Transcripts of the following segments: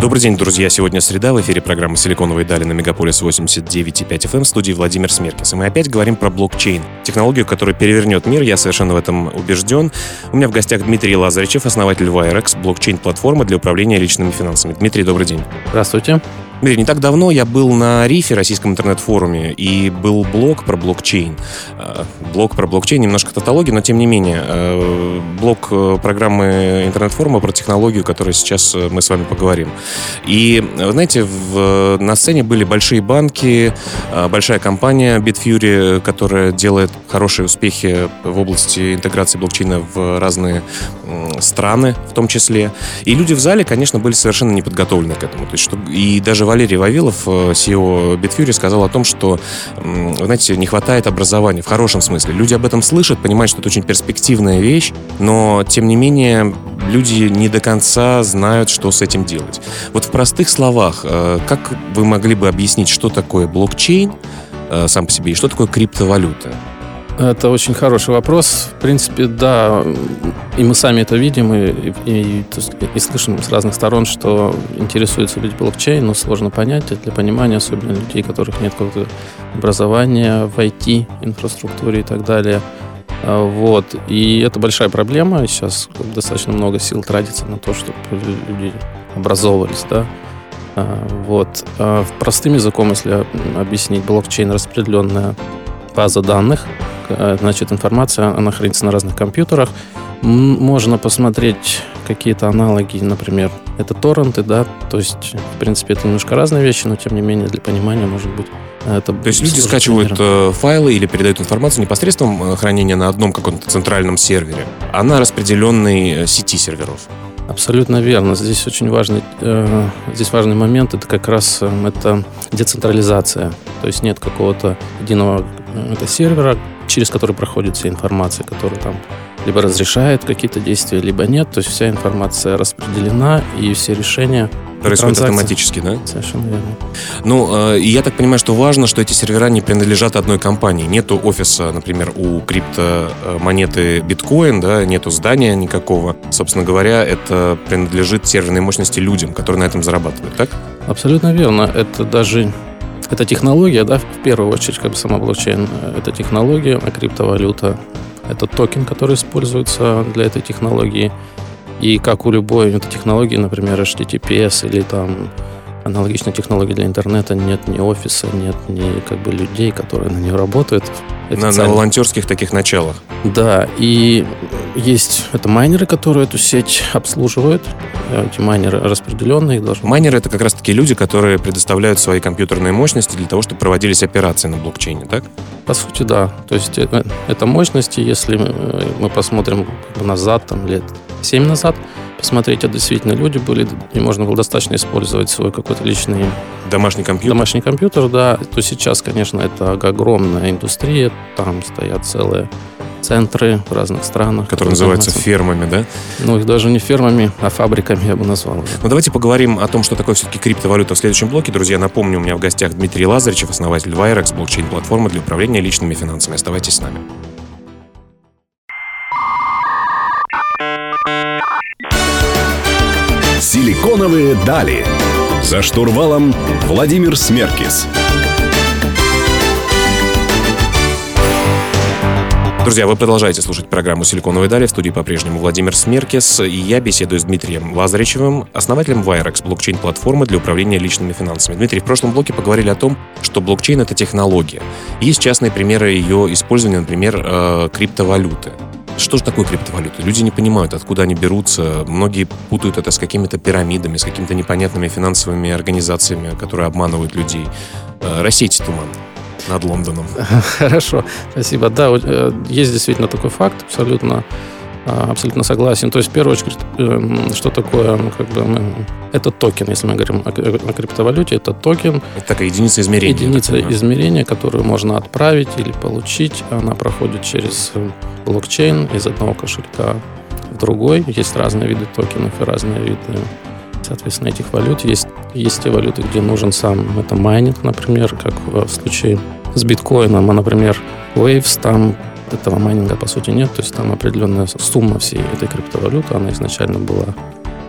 Добрый день, друзья. Сегодня среда. В эфире программа «Силиконовые дали» на Мегаполис 89,5 FM в студии Владимир Смеркис. И мы опять говорим про блокчейн. Технологию, которая перевернет мир. Я совершенно в этом убежден. У меня в гостях Дмитрий Лазаричев, основатель Wirex, блокчейн-платформа для управления личными финансами. Дмитрий, добрый день. Здравствуйте. Дмитрий, не так давно я был на Рифе, российском интернет-форуме, и был блог про блокчейн. Э, блог про блокчейн, немножко тавтологии, но тем не менее. Э, блог э, программы интернет-форума про технологию, которой сейчас мы с вами поговорим. И, знаете, в, на сцене были большие банки, большая компания Bitfury, которая делает хорошие успехи в области интеграции блокчейна в разные страны в том числе. И люди в зале, конечно, были совершенно не подготовлены к этому. То есть, что, и даже Валерий Вавилов, CEO Bitfury, сказал о том, что, знаете, не хватает образования в хорошем смысле. Люди об этом слышат, понимают, что это очень перспективная вещь, но, тем не менее, люди не до конца знают, что с этим делать. Вот в простых словах, э, как вы могли бы объяснить, что такое блокчейн э, сам по себе и что такое криптовалюта? Это очень хороший вопрос. В принципе, да, и мы сами это видим, и, и, и, слышим с разных сторон, что интересуются люди блокчейн, но сложно понять для понимания, особенно людей, у которых нет какого-то образования в IT, инфраструктуре и так далее. А, вот. И это большая проблема. Сейчас достаточно много сил тратится на то, чтобы люди образовывались, да. А, вот. А, простым языком, если объяснить, блокчейн распределенная база данных, значит, информация, она хранится на разных компьютерах. Можно посмотреть какие-то аналоги, например, это торренты, да, то есть, в принципе, это немножко разные вещи, но, тем не менее, для понимания, может быть, это То есть люди скачивают примером. Э, файлы или передают информацию непосредством э, хранения на одном каком-то центральном сервере, а на распределенной сети серверов. Абсолютно верно. Здесь очень важный, э, здесь важный момент, это как раз э, это децентрализация. То есть нет какого-то единого это сервера, через который проходит вся информация, которая там либо разрешает какие-то действия, либо нет. То есть вся информация распределена, и все решения Происходит автоматически, да? Совершенно верно. Ну, э, я так понимаю, что важно, что эти сервера не принадлежат одной компании. Нету офиса, например, у криптомонеты биткоин, да, нету здания никакого. Собственно говоря, это принадлежит серверной мощности людям, которые на этом зарабатывают, так? Абсолютно верно. Это даже это технология, да, в первую очередь, как бы сама блокчейн, э, это технология, а криптовалюта это токен, который используется для этой технологии. И как у любой этой технологии, например, HTTPS или там аналогичной технологии для интернета, нет ни офиса, нет ни как бы людей, которые на нее работают. На, на волонтерских таких началах. Да, и есть это майнеры, которые эту сеть обслуживают. Эти майнеры распределенные должны... Майнеры — это как раз-таки люди, которые предоставляют свои компьютерные мощности для того, чтобы проводились операции на блокчейне, так? По сути, да. То есть это, это мощности, если мы посмотрим назад, там, лет 7 назад, посмотреть, это действительно люди были, и можно было достаточно использовать свой какой-то личный... Домашний компьютер? Домашний компьютер, да. То сейчас, конечно, это огромная индустрия, там стоят целые центры в разных странах. Которые называются фермами, да? Ну, их даже не фермами, а фабриками я бы назвал. Ну, давайте поговорим о том, что такое все-таки криптовалюта в следующем блоке. Друзья, напомню, у меня в гостях Дмитрий Лазаричев, основатель Wirex, блокчейн-платформы для управления личными финансами. Оставайтесь с нами. Силиконовые дали. За штурвалом Владимир Смеркис. Друзья, вы продолжаете слушать программу «Силиконовые дали». В студии по-прежнему Владимир Смеркис. И я беседую с Дмитрием Лазаричевым, основателем Wirex, блокчейн-платформы для управления личными финансами. Дмитрий, в прошлом блоке поговорили о том, что блокчейн — это технология. Есть частные примеры ее использования, например, э, криптовалюты. Что же такое криптовалюта? Люди не понимают, откуда они берутся. Многие путают это с какими-то пирамидами, с какими-то непонятными финансовыми организациями, которые обманывают людей. Э, рассейте туман над Лондоном. Хорошо, спасибо. Да, э, есть действительно такой факт, абсолютно абсолютно согласен. То есть, в первую очередь, эм, что такое, ну, как бы, это токен, если мы говорим о, о криптовалюте, это токен. Это такая единица измерения. Единица измерения, которую можно отправить или получить. Она проходит через блокчейн из одного кошелька в другой. Есть разные виды токенов и разные виды, соответственно, этих валют. Есть, есть те валюты, где нужен сам это майнинг, например, как в случае с биткоином, а, например, Waves, там этого майнинга по сути нет, то есть там определенная сумма всей этой криптовалюты, она изначально была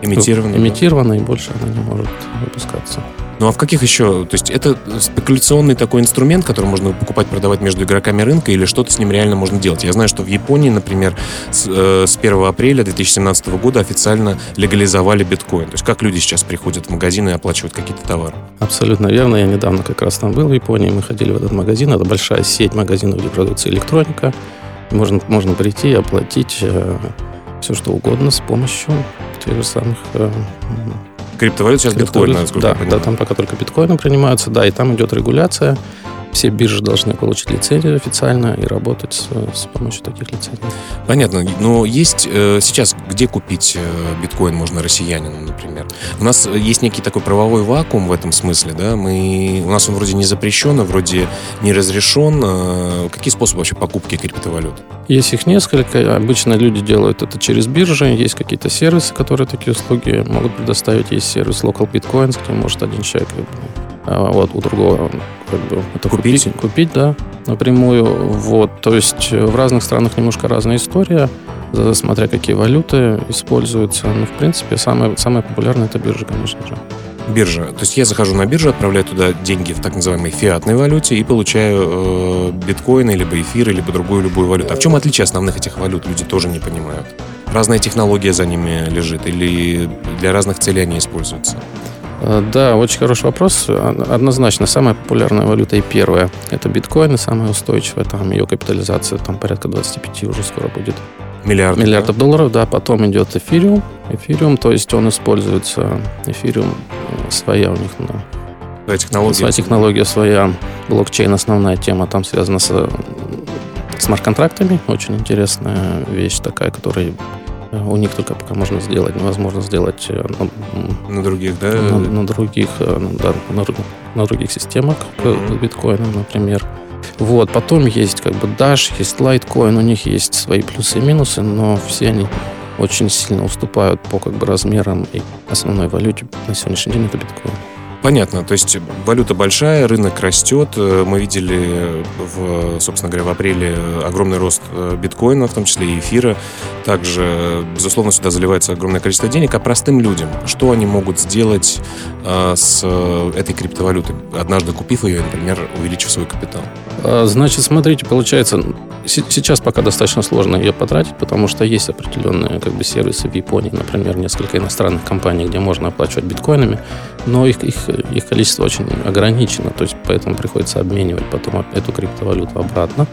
имитирована, имитирована и больше она не может выпускаться. Ну а в каких еще? То есть это спекуляционный такой инструмент, который можно покупать, продавать между игроками рынка, или что-то с ним реально можно делать? Я знаю, что в Японии, например, с, э, с 1 апреля 2017 года официально легализовали биткоин. То есть как люди сейчас приходят в магазины и оплачивают какие-то товары? Абсолютно верно. Я недавно как раз там был в Японии, мы ходили в этот магазин. Это большая сеть магазинов, где продается электроника. Можно, можно прийти и оплатить э, все, что угодно с помощью тех же самых э, Криптовалюта сейчас биткоин, насколько да, я понимаю. Да, там пока только биткоины принимаются, да, и там идет регуляция. Все биржи должны получить лицензию официально и работать с, с помощью таких лицензий. Понятно. Но есть э, сейчас, где купить э, биткоин можно россиянину, например? У нас есть некий такой правовой вакуум в этом смысле, да? Мы, у нас он вроде не запрещен, а вроде не разрешен. Э, какие способы вообще покупки криптовалют? Есть их несколько. Обычно люди делают это через биржи. Есть какие-то сервисы, которые такие услуги могут предоставить. Есть сервис Local Bitcoins, где может один человек вот, у другого как бы, это купить. купить, купить, да, напрямую. Вот, то есть в разных странах немножко разная история, смотря какие валюты используются. Но, в принципе, самое, самое популярное это биржа, конечно же. Биржа. То есть я захожу на биржу, отправляю туда деньги в так называемой фиатной валюте и получаю э, биткоины, либо эфиры, либо другую любую валюту. А в чем отличие основных этих валют, люди тоже не понимают. Разная технология за ними лежит или для разных целей они используются? Э, да, очень хороший вопрос. Однозначно, самая популярная валюта и первая – это биткоин, и самая устойчивая, там ее капитализация там порядка 25 уже скоро будет. Миллиардов, Миллиардов да? долларов, да. Потом идет эфириум. Эфириум, то есть он используется, эфириум э, своя у них, да. Своя технология. Своя технология, своя блокчейн, основная тема там связана с смарт-контрактами. Очень интересная вещь такая, которая у них только пока можно сделать, невозможно сделать э, на, на других, да? На, на других, э, да, на, на других системах, mm-hmm. биткоином, например. Вот, потом есть как бы Dash, есть Litecoin, у них есть свои плюсы и минусы, но все они очень сильно уступают по как бы размерам и основной валюте на сегодняшний день это биткоин. Понятно. То есть валюта большая, рынок растет. Э, мы видели, в, собственно говоря, в апреле огромный рост э, биткоина, в том числе и эфира. Также, безусловно, сюда заливается огромное количество денег. А простым людям, что они могут сделать а, с этой криптовалютой, однажды купив ее, например, увеличив свой капитал? А, значит, смотрите, получается, сейчас пока достаточно сложно ее потратить, потому что есть определенные как бы, сервисы в Японии, например, несколько иностранных компаний, где можно оплачивать биткоинами, но их, их их количество очень ограничено, то есть поэтому приходится обменивать потом эту криптовалюту обратно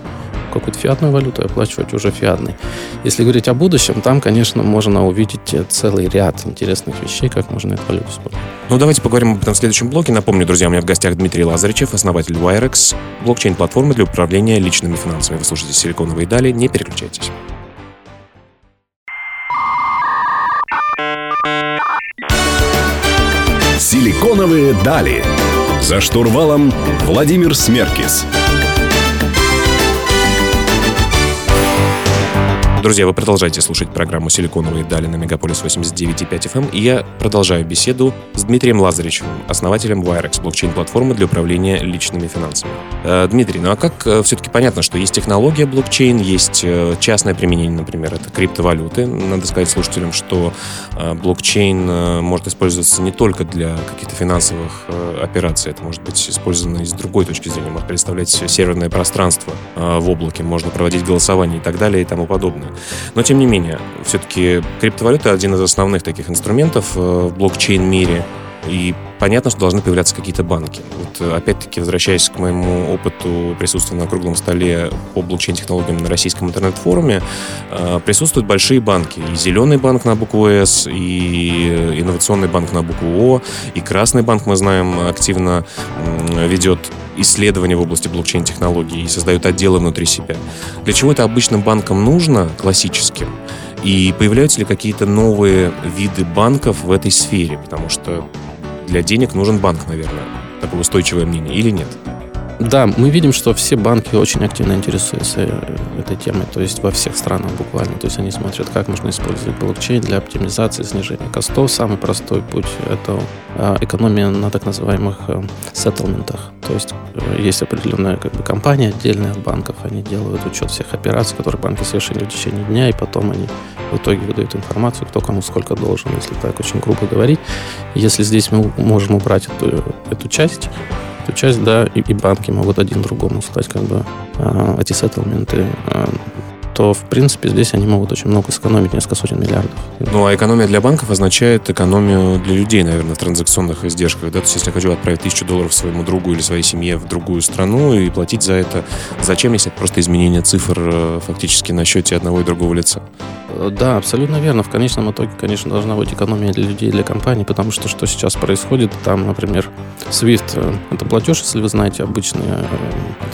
какую-то фиатную валюту и оплачивать уже фиатной. Если говорить о будущем, там, конечно, можно увидеть целый ряд интересных вещей, как можно эту валюту использовать. Ну, давайте поговорим об этом в следующем блоке. Напомню, друзья, у меня в гостях Дмитрий Лазаричев, основатель Wirex, блокчейн-платформы для управления личными финансами. Вы слушаете «Силиконовые дали», не переключайтесь. Силиконовые дали. За штурвалом Владимир Смеркис. Друзья, вы продолжаете слушать программу «Силиконовые дали» на Мегаполис 89.5 FM, эм, и я продолжаю беседу с Дмитрием Лазаревичем, основателем Wirex, блокчейн-платформы для управления личными финансами. Э, Дмитрий, ну а как э, все-таки понятно, что есть технология блокчейн, есть э, частное применение, например, это криптовалюты. Надо сказать слушателям, что блокчейн может использоваться не только для каких-то финансовых операций, это может быть использовано и с другой точки зрения, может представлять серверное пространство в облаке, можно проводить голосование и так далее и тому подобное. Но, тем не менее, все-таки криптовалюта один из основных таких инструментов э, в блокчейн-мире. И понятно, что должны появляться какие-то банки. Вот э, опять-таки, возвращаясь к моему опыту присутствия на круглом столе по блокчейн-технологиям на российском интернет-форуме, э, присутствуют большие банки. И Зеленый банк на букву «С», и Инновационный банк на букву «О», и Красный банк, мы знаем, активно ведет исследования в области блокчейн-технологий и создают отделы внутри себя. Для чего это обычным банкам нужно, классическим? И появляются ли какие-то новые виды банков в этой сфере? Потому что для денег нужен банк, наверное. Такое устойчивое мнение или нет? Да, мы видим, что все банки очень активно интересуются э, этой темой, то есть во всех странах буквально. То есть они смотрят, как можно использовать блокчейн для оптимизации, снижения костов. Самый простой путь – это а, экономия на так называемых э, сеттлментах. То есть э, есть определенная как бы, компания отдельная от банков, они делают учет всех операций, которые банки совершили в течение дня, и потом они в итоге выдают информацию, кто кому сколько должен, если так очень грубо говорить. Если здесь мы можем убрать эту, эту часть, эту часть, да, и, и банки могут один другому стать как бы э, эти сеттleменты э, то, в принципе, здесь они могут очень много сэкономить, несколько сотен миллиардов. Ну, а экономия для банков означает экономию для людей, наверное, в транзакционных издержках. Да? То есть, если я хочу отправить тысячу долларов своему другу или своей семье в другую страну и платить за это, зачем, если это просто изменение цифр э, фактически на счете одного и другого лица? Да, абсолютно верно. В конечном итоге, конечно, должна быть экономия для людей, для компаний, потому что что сейчас происходит, там, например, SWIFT, э, это платеж, если вы знаете, обычный э,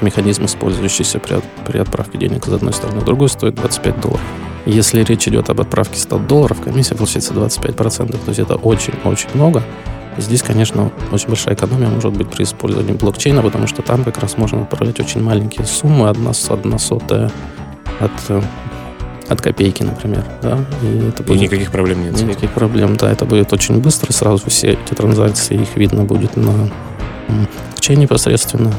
механизм, использующийся при, при отправке денег из одной стороны в другую, стоит 25 долларов. Если речь идет об отправке 100 долларов, комиссия получается 25%. То есть это очень-очень много. Здесь, конечно, очень большая экономия может быть при использовании блокчейна, потому что там как раз можно отправлять очень маленькие суммы, одна, одна сотая от э, от копейки, например, да, и это будет... И никаких проблем нет. Никаких проблем, да, это будет очень быстро, сразу все эти транзакции, их видно будет на блокчейне непосредственно.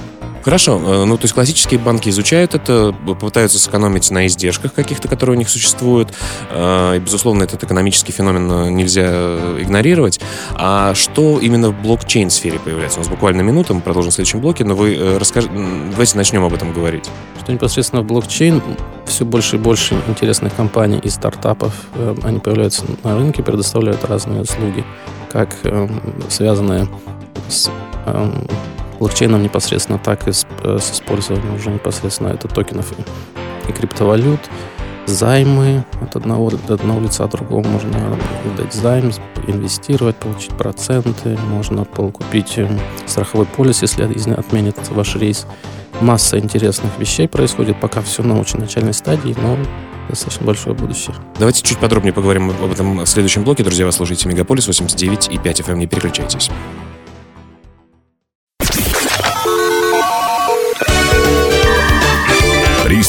Хорошо. Э, ну, то есть классические банки изучают это, пытаются сэкономить на издержках каких-то, которые у них существуют. Э, и, безусловно, этот экономический феномен э, нельзя игнорировать. А что именно в блокчейн-сфере появляется? У нас буквально минута, мы продолжим в следующем блоке, но вы расскажите, давайте начнем об этом говорить. Что непосредственно в блокчейн все больше и больше интересных компаний и стартапов, они появляются на рынке, предоставляют разные услуги, как связанные с блокчейном непосредственно, так и с, э, с использованием уже непосредственно это токенов и, криптовалют, займы от одного, от одного лица другому можно дать займ, инвестировать, получить проценты, можно купить э, страховой полис, если отменит ваш рейс. Масса интересных вещей происходит, пока все на очень начальной стадии, но достаточно большое будущее. Давайте чуть подробнее поговорим об этом в следующем блоке. Друзья, вы слушаете Мегаполис 89 и 5 FM. Эм. Не переключайтесь.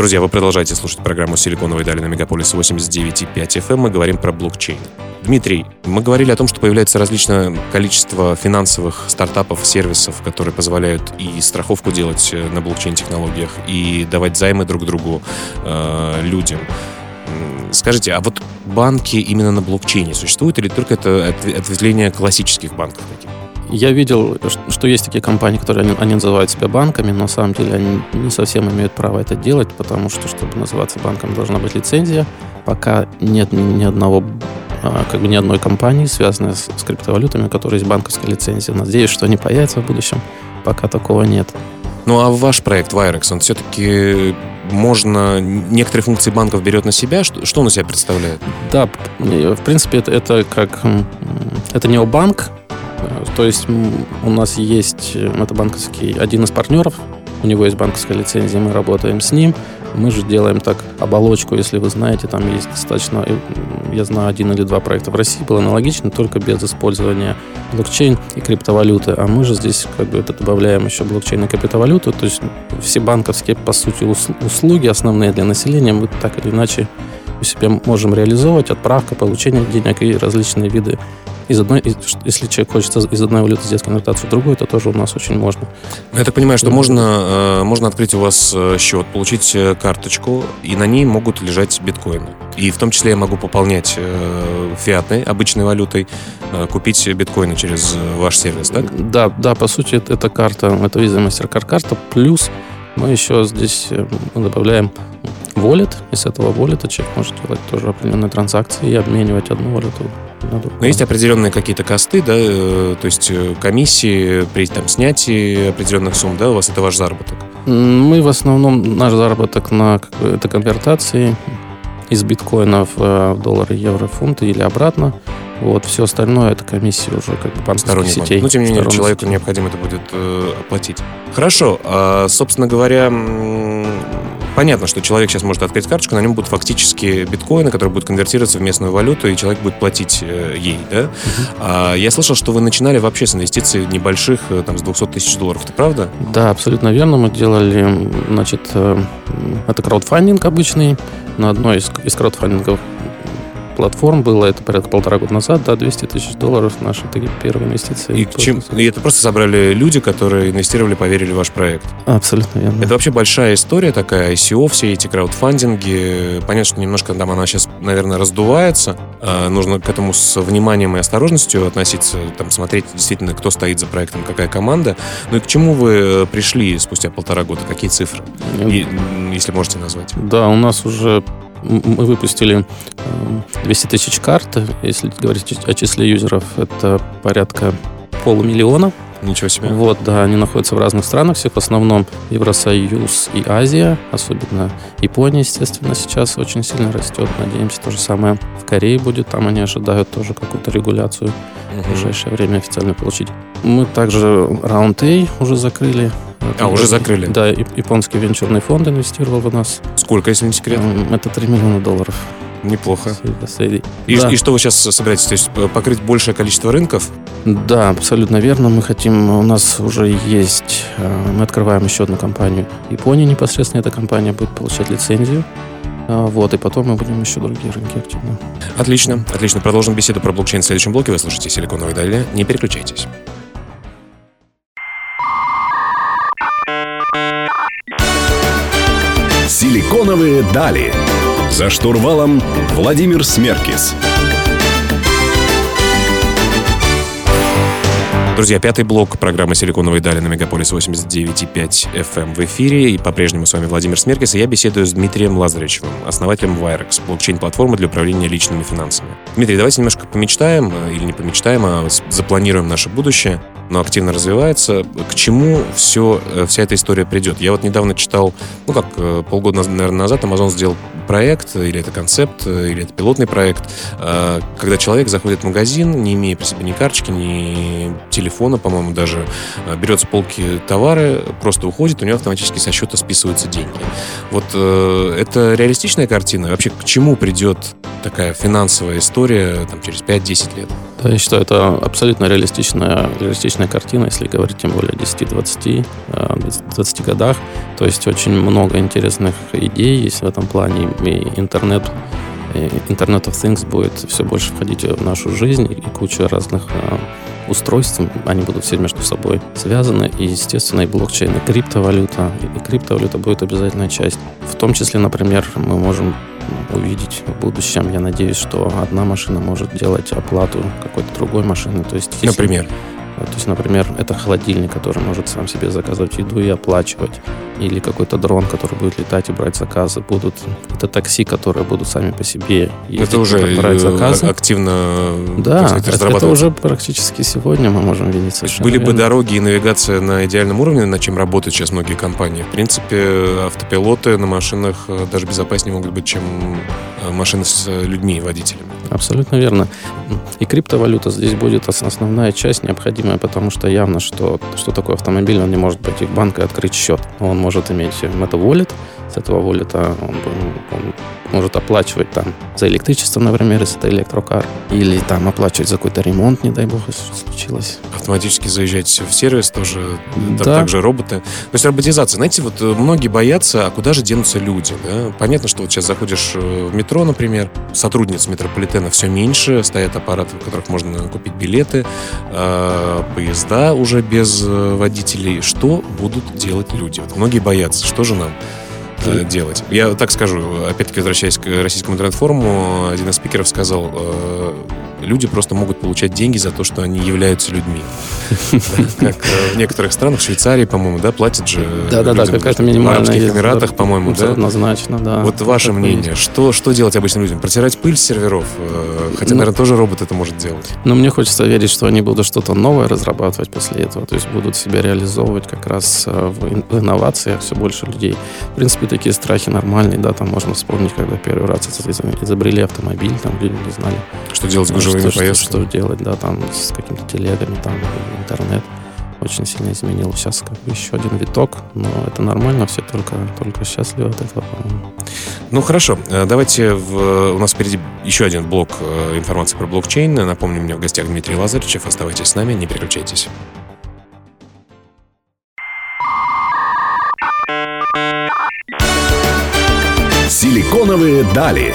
Друзья, вы продолжаете слушать программу «Силиконовые дали» на Мегаполис 89.5 FM. Мы говорим про блокчейн. Дмитрий, мы говорили о том, что появляется различное количество финансовых стартапов, сервисов, которые позволяют и страховку делать э, на блокчейн-технологиях, и давать займы друг другу э, людям. Скажите, а вот банки именно на блокчейне существуют или только это ответвление классических банков каких я видел, что есть такие компании, которые они, они называют себя банками, но на самом деле они не совсем имеют право это делать, потому что, чтобы называться банком, должна быть лицензия. Пока нет ни, одного а, как бы ни одной компании, связанной с, с криптовалютами, у которой есть банковская лицензия. Надеюсь, что они появятся в будущем. Пока такого нет. Ну а ваш проект Wirex, он все-таки можно некоторые функции банков берет на себя. Что, что он из себя представляет? Да, в принципе, это, это как это необанк. То есть у нас есть это банковский один из партнеров, у него есть банковская лицензия, мы работаем с ним. Мы же делаем так оболочку, если вы знаете, там есть достаточно, э, я знаю, один или два проекта в России был аналогично, только без использования блокчейн и криптовалюты. А мы же здесь как бы это добавляем еще блокчейн и криптовалюту, то есть все банковские, по сути, услуги основные для населения мы так или иначе у себя можем реализовывать, отправка, получение денег и различные виды из одной, если человек хочет из одной валюты сделать конвертацию в другую, то тоже у нас очень можно. Я так понимаю, что можно, э, можно открыть у вас э, счет, получить э, карточку, и на ней могут лежать биткоины. И в том числе я могу пополнять фиатной, обычной валютой, купить биткоины через ваш сервис, так? Да, да, по сути, это карта, это Visa MasterCard карта, плюс мы еще здесь добавляем wallet, и с этого wallet человек может делать тоже определенные транзакции и обменивать одну валюту но есть определенные какие-то косты, да, э, то есть э, комиссии при там, снятии определенных сумм, да, у вас это ваш заработок? Мы в основном, наш заработок на это конвертации из биткоинов в доллары, евро, фунты или обратно. Вот, все остальное это комиссия уже как бы банковских Сторонний банк. сетей. Ну, тем не менее, человеку необходимо это будет э, оплатить. Хорошо. а, собственно говоря, понятно, что человек сейчас может открыть карточку, на нем будут фактически биткоины, которые будут конвертироваться в местную валюту, и человек будет платить э, ей, да? А, я слышал, что вы начинали вообще с инвестиций небольших, э, там, с 200 тысяч долларов. Это правда? Да, абсолютно верно. Мы делали, значит, э, это краудфандинг обычный. На одной из, из краудфандинговых платформ было это порядка полтора года назад, да, 200 тысяч долларов наши такие первые инвестиции. И, чем, и это просто собрали люди, которые инвестировали, поверили в ваш проект. Абсолютно верно. Это вообще большая история такая, ICO, все эти краудфандинги. Понятно, что немножко там она сейчас, наверное, раздувается. А, Нужно к этому с вниманием и осторожностью относиться, там, смотреть действительно, кто стоит за проектом, какая команда. Ну и к чему вы э, пришли спустя полтора года? Какие цифры? И, м, если можете назвать. Да, у нас уже мы выпустили э, 200 тысяч карт. Если говорить о числе юзеров, это порядка полумиллиона. Ничего себе. Вот, да, они находятся в разных странах, всех в основном Евросоюз и Азия, особенно Япония, естественно, сейчас очень сильно растет. Надеемся, то же самое в Корее будет. Там они ожидают тоже какую-то регуляцию в Мгм. ближайшее время официально получить. Мы также раунд А уже закрыли. А, уже закрыли? Да, японский венчурный фонд инвестировал в нас. Сколько, если не секрет? Это 3 миллиона долларов. Неплохо. С- с- И, Да. и что вы сейчас собираетесь? То есть покрыть большее количество рынков? Да, абсолютно верно. Мы хотим, у нас уже есть, э, мы открываем еще одну компанию. В Японии непосредственно эта компания будет получать лицензию. А, Вот, и потом мы будем еще другие рынки активно. Отлично, отлично. Продолжим беседу про блокчейн в следующем блоке. Вы слушаете «Силиконовые дали». Не переключайтесь. «Силиконовые дали». За штурвалом Владимир Смеркис. Друзья, пятый блок программы «Силиконовые дали» на Мегаполис 89,5 FM в эфире. И по-прежнему с вами Владимир Смеркис. И я беседую с Дмитрием Лазаревичевым, основателем Wirex, блокчейн-платформы для управления личными финансами. Дмитрий, давайте немножко помечтаем, э, или не помечтаем, а запланируем наше будущее. Но активно развивается. К чему все, вся эта история придет? Я вот недавно читал, ну как э, полгода, наверное, назад Amazon сделал проект, или это концепт, э, или это пилотный проект, э, когда человек заходит в магазин, не имея при себе ни карточки, ни телефона, по-моему, даже, э, берет с полки товары, просто уходит, у него автоматически со счета списываются деньги. Вот э, это реалистичная картина? Вообще, к чему придет такая финансовая история там, через 5-10 лет? Да, я считаю, это абсолютно реалистичная, реалистичная картина, если говорить тем более о 10-20 э, 20 годах. То есть очень много интересных идей есть в этом плане. И интернет, Internet of Things будет все больше входить в нашу жизнь, и куча разных э, устройств, они будут все между собой связаны, и, естественно, и блокчейн, и криптовалюта, и криптовалюта будет обязательная часть. В том числе, например, мы можем увидеть в будущем, я надеюсь, что одна машина может делать оплату какой-то другой машины. То есть, если- Например? То есть, например, это холодильник, который может сам себе заказывать еду и оплачивать. Или какой-то дрон, который будет летать и брать заказы. Будут это такси, которые будут сами по себе ездить, Это уже брать э, заказы. активно Да, сказать, это, уже практически сегодня мы можем видеть совершенно были бы верно. дороги и навигация на идеальном уровне, над чем работают сейчас многие компании. В принципе, автопилоты на машинах э, даже безопаснее могут быть, чем э, машины с э, людьми водителями. Абсолютно верно. И криптовалюта здесь будет ос- основная часть необходимая, потому что явно, что, что такое автомобиль, он не может пойти в банк и открыть счет. Он может иметь это wallet, с этого воллета он, бы- он может оплачивать там за электричество, например, если это электрокар, или там оплачивать за какой-то ремонт, не дай бог, если случилось. Автоматически заезжать в сервис тоже, там Да. также роботы. То есть роботизация. Знаете, вот э, многие боятся, а куда же денутся люди? да? Понятно, что вот сейчас заходишь э, в метро, например, сотрудниц метрополитена все меньше, стоят аппараты, в которых можно купить билеты, э, поезда уже без э, водителей. Что будут делать люди? Вот многие боятся, что же нам э, делать. Я так скажу, опять-таки возвращаясь к российскому интернет-форуму, один из спикеров сказал, э, люди просто могут получать деньги за то, что они являются людьми. Как э, в некоторых странах, в Швейцарии, по-моему, да, платят же Да-да-да, какая-то в минимальная Арабских есть, Эмиратах, по-моему, да? Однозначно, да. Вот ваше мнение, что, что делать обычным людям? Протирать пыль с серверов? Э, Хотя, Ну, наверное, тоже робот это может делать. Но мне хочется верить, что они будут что-то новое разрабатывать после этого, то есть будут себя реализовывать как раз э, в ин- в инновациях все больше людей. В принципе, такие страхи нормальные, да, там можно вспомнить, когда первый раз из- изобрели автомобиль, там люди не знали. Что делать с живыми что, поездками. Что, что делать, да, там с какими-то телегами, там интернет очень сильно изменил. Сейчас как бы еще один виток, но это нормально, все только, только счастливы от этого, по-моему. Ну хорошо, э, давайте в, у нас впереди еще один блок э, информации про блокчейн. Напомню, у меня в гостях Дмитрий Лазаревичев. Оставайтесь с нами, не переключайтесь. Силиконовые дали.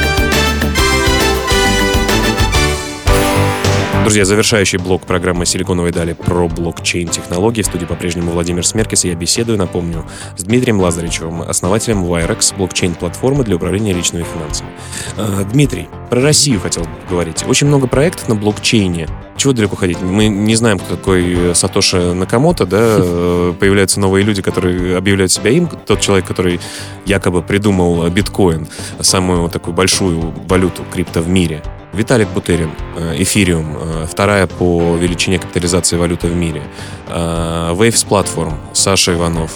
Друзья, завершающий блок программы «Силиконовые дали» про блокчейн-технологии. В студии по-прежнему Владимир Смеркис. Я беседую, напомню, с Дмитрием Лазаревичем, основателем Wirex, блокчейн-платформы для управления личными финансами. А, Дмитрий, про Россию хотел говорить. Очень много проектов на блокчейне. Чего далеко ходить? Мы не знаем, кто такой Сатоши Накамото, да? Появляются новые люди, которые объявляют себя им. Тот человек, который якобы придумал биткоин, самую такую большую валюту крипто в мире. Виталик Бутерин, Эфириум, вторая по величине капитализации валюты в мире. Waves Platform, Саша Иванов,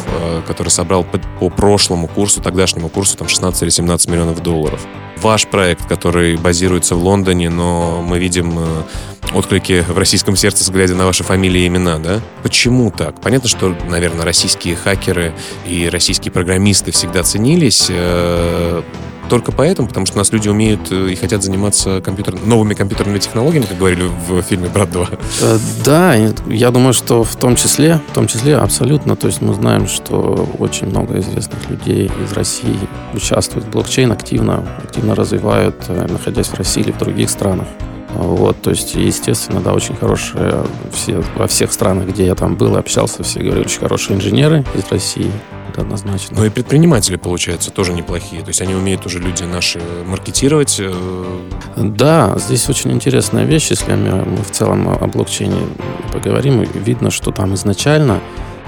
который собрал по, по прошлому курсу, тогдашнему курсу, там 16 или 17 миллионов долларов. Ваш проект, который базируется в Лондоне, но мы видим отклики в российском сердце, глядя на ваши фамилии и имена, да? Почему так? Понятно, что, наверное, российские хакеры и российские программисты всегда ценились, только поэтому, потому что у нас люди умеют э, и хотят заниматься компьютер... новыми компьютерными технологиями, как говорили в фильме «Брат 2». Э, да, я думаю, что в том числе, в том числе абсолютно. То есть мы знаем, что очень много известных людей из России участвуют в блокчейн активно, активно развивают, э, находясь в России или в других странах. Вот, то есть, естественно, да, очень хорошие, все, во всех странах, где я там был, общался, все говорили, очень хорошие инженеры из России, это однозначно. Ну и предприниматели, получается, тоже неплохие. То есть они умеют уже люди наши маркетировать. Э, да, здесь очень интересная вещь, если мы в целом о блокчейне поговорим, видно, что там изначально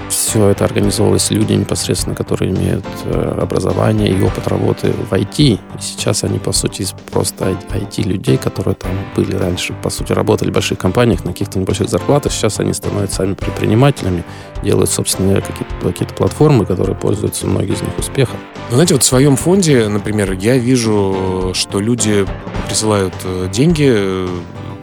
все это организовывалось люди непосредственно, которые имеют э, образование и опыт работы в IT. И сейчас они, по сути, просто IT-людей, которые там были раньше, по сути, работали в больших компаниях на каких-то небольших зарплатах. Сейчас они становятся сами предпринимателями, делают собственные какие-то, какие платформы, которые пользуются многие из них успехом. Ну, знаете, вот в своем фонде, например, я вижу, что люди присылают э, деньги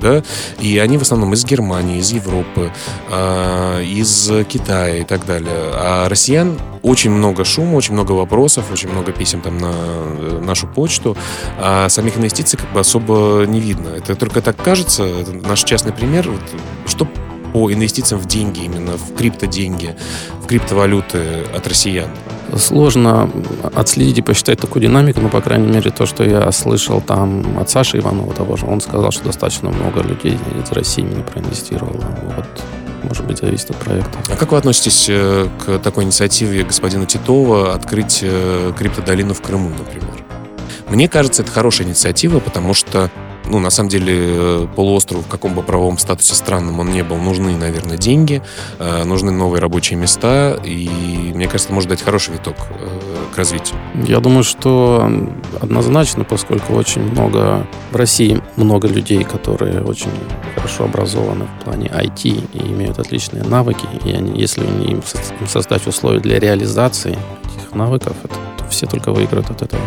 да, и они в основном из Германии, из Европы, э, из Китая и так далее. А россиян очень много шума, очень много вопросов, очень много писем там на нашу почту, а самих инвестиций как бы особо не видно. Это только так кажется, это наш частный пример. Вот, что по инвестициям в деньги, именно в криптоденьги, в криптовалюты от россиян? Сложно отследить и посчитать такую динамику, но, по крайней мере, то, что я слышал там от Саши Иванова того же, он сказал, что достаточно много людей из России именно проинвестировало. Вот может быть, зависит от проекта. А как вы относитесь э, к такой инициативе господина Титова открыть э, криптодолину в Крыму, например? Мне кажется, это хорошая инициатива, потому что ну, на самом деле, э, полуострову в каком бы правовом статусе странном он не был, нужны, наверное, деньги, э, нужны новые рабочие места, и мне кажется, может дать хороший виток э, к развитию. Я думаю, что однозначно, поскольку очень много в России много людей, которые очень хорошо образованы в плане IT и имеют отличные навыки, и они, если им создать условия для реализации этих навыков, это, то все только выиграют от этого.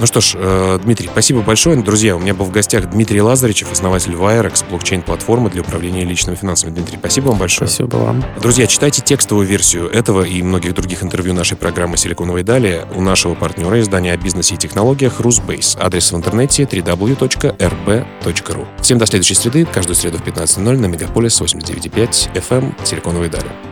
Ну что ж, э, Дмитрий, спасибо большое. Друзья, у меня был в гостях Дмитрий Лазаревичев, основатель Wirex, блокчейн-платформы для управления личными финансами. Дмитрий, спасибо вам большое. Спасибо вам. Друзья, читайте текстовую версию этого и многих других интервью нашей программы «Силиконовые дали» у нашего партнера издания о бизнесе и технологиях «Русбейс». Адрес в интернете www.rb.ru. Всем до следующей среды, каждую среду в 15.00 на Мегаполис 89.5 FM «Силиконовые дали».